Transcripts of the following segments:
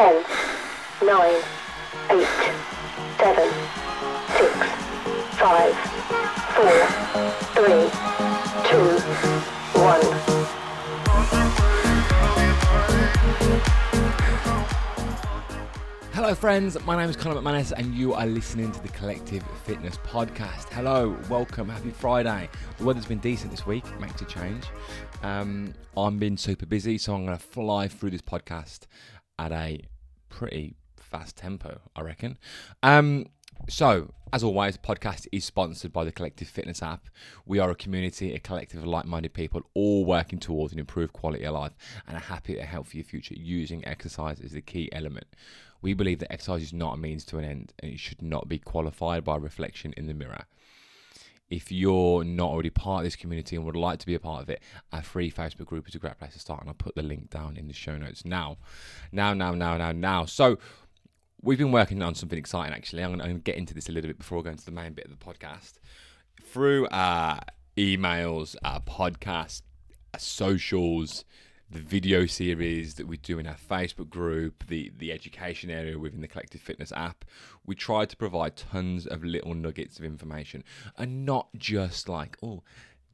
10, 9, 8, 7, 6, 5, 4, 3, 2, 1. Hello, friends. My name is Conor McManus, and you are listening to the Collective Fitness Podcast. Hello, welcome, happy Friday. The weather's been decent this week, makes a change. Um, I'm been super busy, so I'm going to fly through this podcast at a pretty fast tempo, I reckon. Um, so, as always, podcast is sponsored by the Collective Fitness app. We are a community, a collective of like-minded people, all working towards an improved quality of life and a happier, healthier future. Using exercise as the key element. We believe that exercise is not a means to an end, and it should not be qualified by reflection in the mirror. If you're not already part of this community and would like to be a part of it, our free Facebook group is a great place to start, and I'll put the link down in the show notes now. Now, now, now, now, now. So, we've been working on something exciting actually. I'm going to get into this a little bit before going to the main bit of the podcast. Through emails, podcasts, socials, the video series that we do in our Facebook group, the, the education area within the Collective Fitness app, we try to provide tons of little nuggets of information and not just like, oh,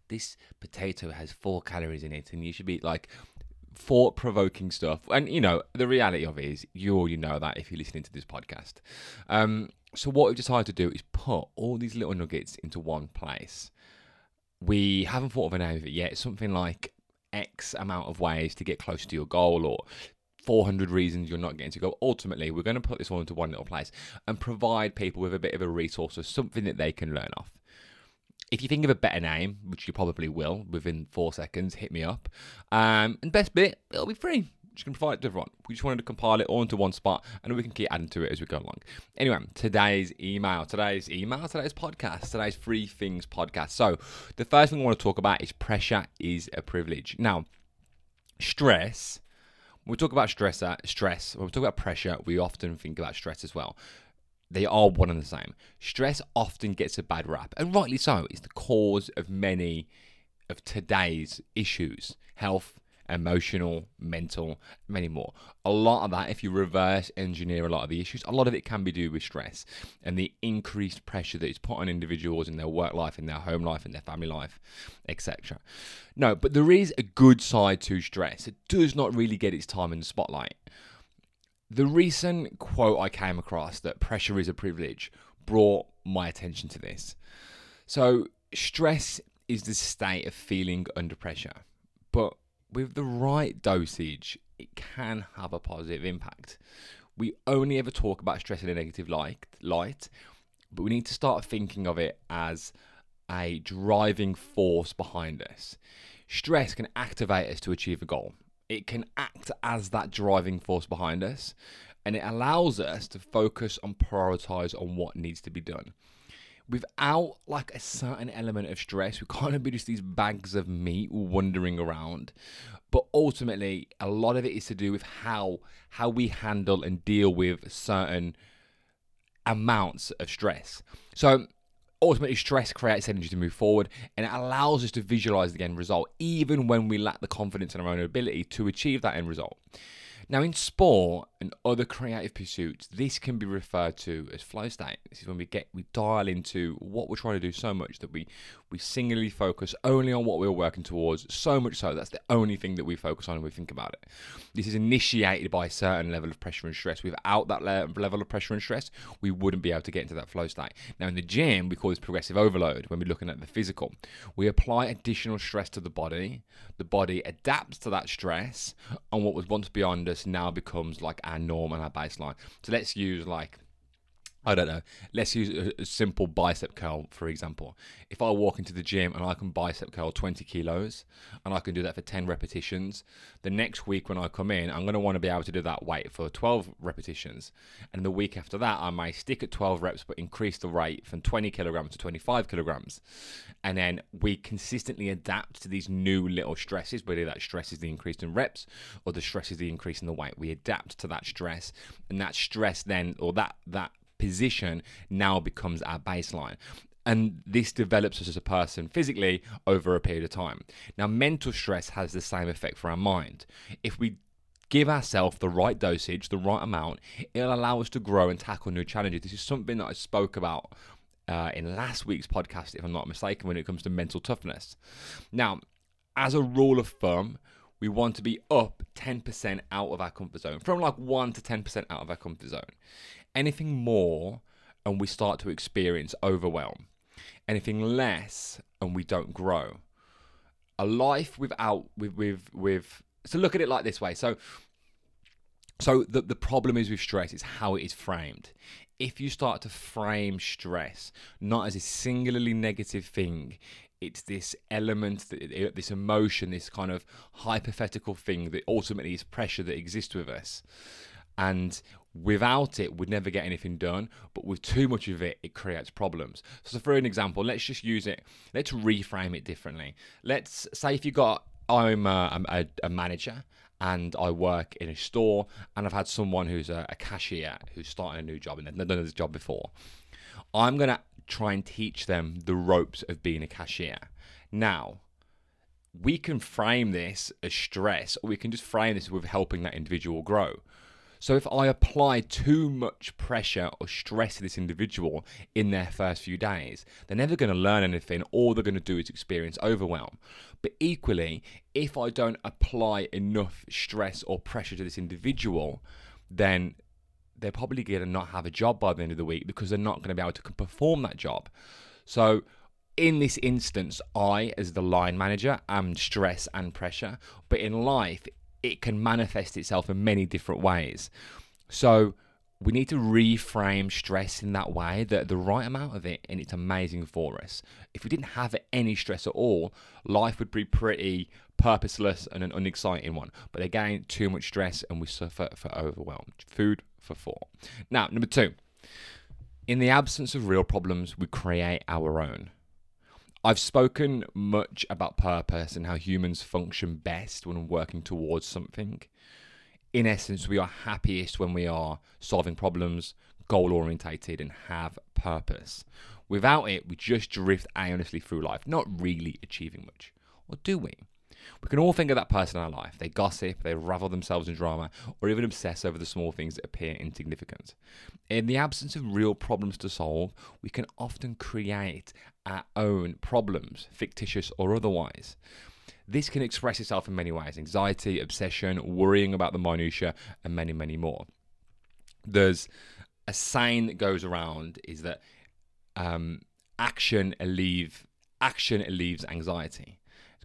this potato has four calories in it and you should be like thought provoking stuff. And you know, the reality of it is you already know that if you're listening to this podcast. Um, so what we've decided to do is put all these little nuggets into one place. We haven't thought of a name of it yet. Something like X amount of ways to get close to your goal or 400 reasons you're not getting to go. Ultimately, we're going to put this all into one little place and provide people with a bit of a resource or something that they can learn off. If you think of a better name, which you probably will within four seconds, hit me up. Um, and best bit, it'll be free. Just can provide it to everyone. We just wanted to compile it all into one spot, and we can keep adding to it as we go along. Anyway, today's email, today's email, today's podcast, today's Free Things podcast. So, the first thing I want to talk about is pressure is a privilege. Now, stress. When we talk about stress, uh, stress. When we talk about pressure, we often think about stress as well they are one and the same. Stress often gets a bad rap, and rightly so. It's the cause of many of today's issues health, emotional, mental, many more. A lot of that, if you reverse engineer a lot of the issues, a lot of it can be due with stress and the increased pressure that is put on individuals in their work life, in their home life, in their family life, etc. No, but there is a good side to stress. It does not really get its time in the spotlight. The recent quote I came across that pressure is a privilege brought my attention to this. So, stress is the state of feeling under pressure, but with the right dosage, it can have a positive impact. We only ever talk about stress in a negative light, light, but we need to start thinking of it as a driving force behind us. Stress can activate us to achieve a goal it can act as that driving force behind us and it allows us to focus and prioritize on what needs to be done without like a certain element of stress we can't be just these bags of meat wandering around. But ultimately a lot of it is to do with how how we handle and deal with certain amounts of stress. So ultimately stress creates energy to move forward and it allows us to visualize the end result even when we lack the confidence in our own ability to achieve that end result. Now in sport and other creative pursuits this can be referred to as flow state. This is when we get we dial into what we're trying to do so much that we we singularly focus only on what we're working towards so much so that's the only thing that we focus on and we think about it. This is initiated by a certain level of pressure and stress. Without that level of pressure and stress we wouldn't be able to get into that flow state. Now in the gym we call this progressive overload when we're looking at the physical. We apply additional stress to the body. The body adapts to that stress and what was once beyond us now becomes like our norm and our baseline. So let's use like I don't know. Let's use a, simple bicep curl, for example. If I walk into the gym and I can bicep curl 20 kilos and I can do that for 10 repetitions, the next week when I come in, I'm going to want to be able to do that weight for 12 repetitions. And the week after that, I may stick at 12 reps but increase the rate from 20 kilograms to 25 kilograms. And then we consistently adapt to these new little stresses, whether that stress is the increase in reps or the stress is the increase in the weight. We adapt to that stress, and that stress then, or that, that, position now becomes our baseline. And this develops us as a person physically over a period of time. Now, mental stress has the same effect for our mind. If we give ourselves the right dosage, the right amount, it'll allow us to grow and tackle new challenges. This is something that I spoke about uh, in last week's podcast, if I'm not mistaken, when it comes to mental toughness. Now, as a rule of thumb, we want to be up 10% out of our comfort zone, from like 1 to 10% out of our comfort zone. Anything more, and we start to experience overwhelm. Anything less, and we don't grow. A life without, with, with, with, so look at it like this way. So, so the, the problem is with stress is how it is framed. If you start to frame stress not as a singularly negative thing, it's this element, this emotion, this kind of hypothetical thing that ultimately is pressure that exists with us. And without it, we'd never get anything done. But with too much of it, it creates problems. So, for an example, let's just use it. Let's reframe it differently. Let's say if you got, I'm a, a, a manager and I work in a store, and I've had someone who's a, a cashier who's starting a new job and they've never done this job before. I'm gonna try and teach them the ropes of being a cashier. Now, we can frame this as stress, or we can just frame this with helping that individual grow. So if I apply too much pressure or stress to this individual in their first few days, they're never going to learn anything. All they're going to do is experience overwhelm. But equally, if I don't apply enough stress or pressure to this individual, then they're probably going to not have a job by the end of the week because they're not going to be able to perform that job. So, in this instance, I, as the line manager, am stress and pressure. But in life, it can manifest itself in many different ways. So, we need to reframe stress in that way that the right amount of it and it's amazing for us if we didn't have any stress at all life would be pretty purposeless and an unexciting one but again too much stress and we suffer for overwhelm food for four. Now, number two, in the absence of real problems, we create our own. I've spoken much about purpose and how humans function best when working towards something. In essence, we are happiest when we are solving problems, goal orientated, and have purpose. Without it, we just drift aimlessly through life, not really achieving much. Or do we? We can all think of that person in our life. They gossip, they ravel themselves in drama, or even obsess over the small things that appear insignificant. In the absence of real problems to solve, we can often create our own problems, fictitious or otherwise. This can express itself in many ways anxiety, obsession, worrying about the minutiae, and many, many more. There's a saying that goes around is that um, action alleviates action alleviates anxiety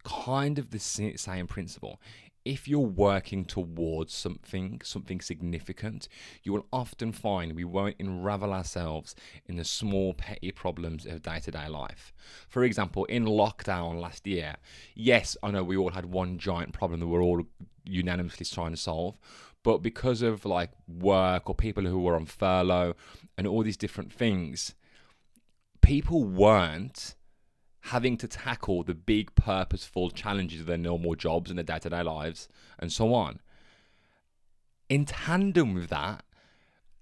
kind of the same principle. If you're working towards something, something significant, you will often find we won't unravel ourselves in the small, petty problems of day to day life. For example, in lockdown last year, yes, I know we all had one giant problem that we're all unanimously trying to solve, but because of like work or people who were on furlough and all these different things, people weren't having to tackle the big purposeful challenges of their normal jobs and their day to day lives and so on. In tandem with that,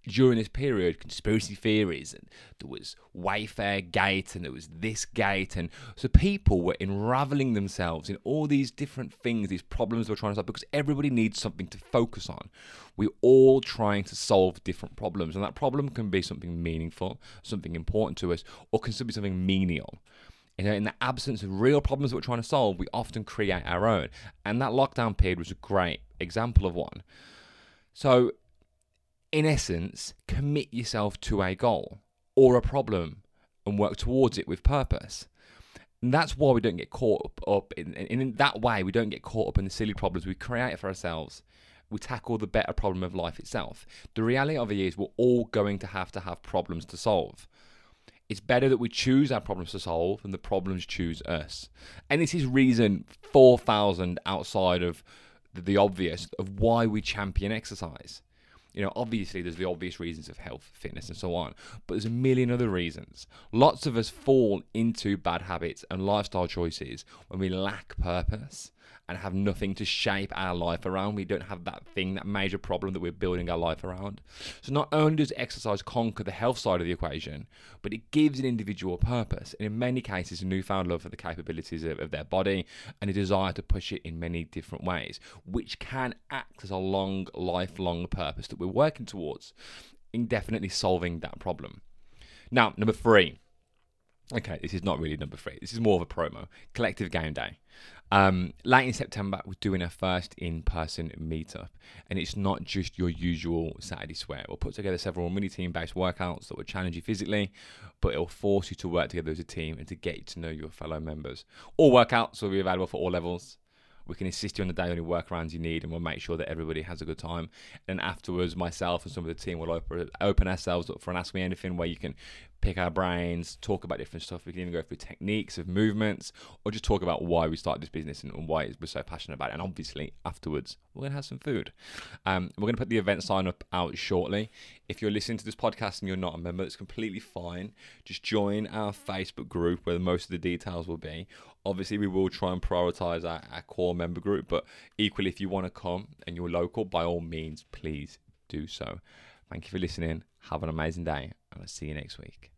during this period, conspiracy theories, and there was Wayfair Gate, and there was this gate, and so people were unraveling themselves in all these different things, these problems they were trying to solve, because everybody needs something to focus on. We're all trying to solve different problems, and that problem can be something meaningful, something important to us, or can still be something menial. You know, in the absence of real problems that we're trying to solve, we often create our own. And that lockdown period was a great example of one. So, in essence, commit yourself to a goal or a problem and work towards it with purpose. And that's why we don't get caught up, in, in that way, we don't get caught up in the silly problems we create for ourselves. We tackle the better problem of life itself. The reality of it is, we're all going to have to have problems to solve. It's better that we choose our problems to solve than the problems choose us. And this is reason 4,000 outside of the obvious of why we champion exercise. You know, obviously there's the obvious reasons of health, fitness, and so on, but there's a million other reasons. Lots of us fall into bad habits and lifestyle choices when we lack purpose. And have nothing to shape our life around. We don't have that thing, that major problem that we're building our life around. So not only does exercise conquer the health side of the equation, but it gives an individual purpose, and in many cases, a newfound love for the capabilities of, of their body and a desire to push it in many different ways, which can act as a long, lifelong purpose that we're working towards, indefinitely solving that problem. Now, number three. Okay, this is not really number three. This is more of a promo. Collective Game Day. Um, late in September, we're doing our first in-person meetup, and it's not just your usual Saturday sweat. We'll put together several mini team-based workouts that will challenge you physically, but it'll force you to work together as a team and to get to know your fellow members. All workouts will be available for all levels. We can assist you on the daily workarounds you need, and we'll make sure that everybody has a good time. And afterwards, myself and some of the team will open, open ourselves up for an Ask Me Anything where you can pick our brains, talk about different stuff. We can even go through techniques of movements or just talk about why we started this business and why we're so passionate about it. And obviously, afterwards, we're going to have some food. Um, we're going to put the event sign up out shortly. If you're listening to this podcast and you're not a member, it's completely fine. Just join our Facebook group where most of the details will be. Obviously, we will try and prioritize our, our core member group, but equally, if you want to come and you're local, by all means, please do so. Thank you for listening. Have an amazing day, and I'll see you next week.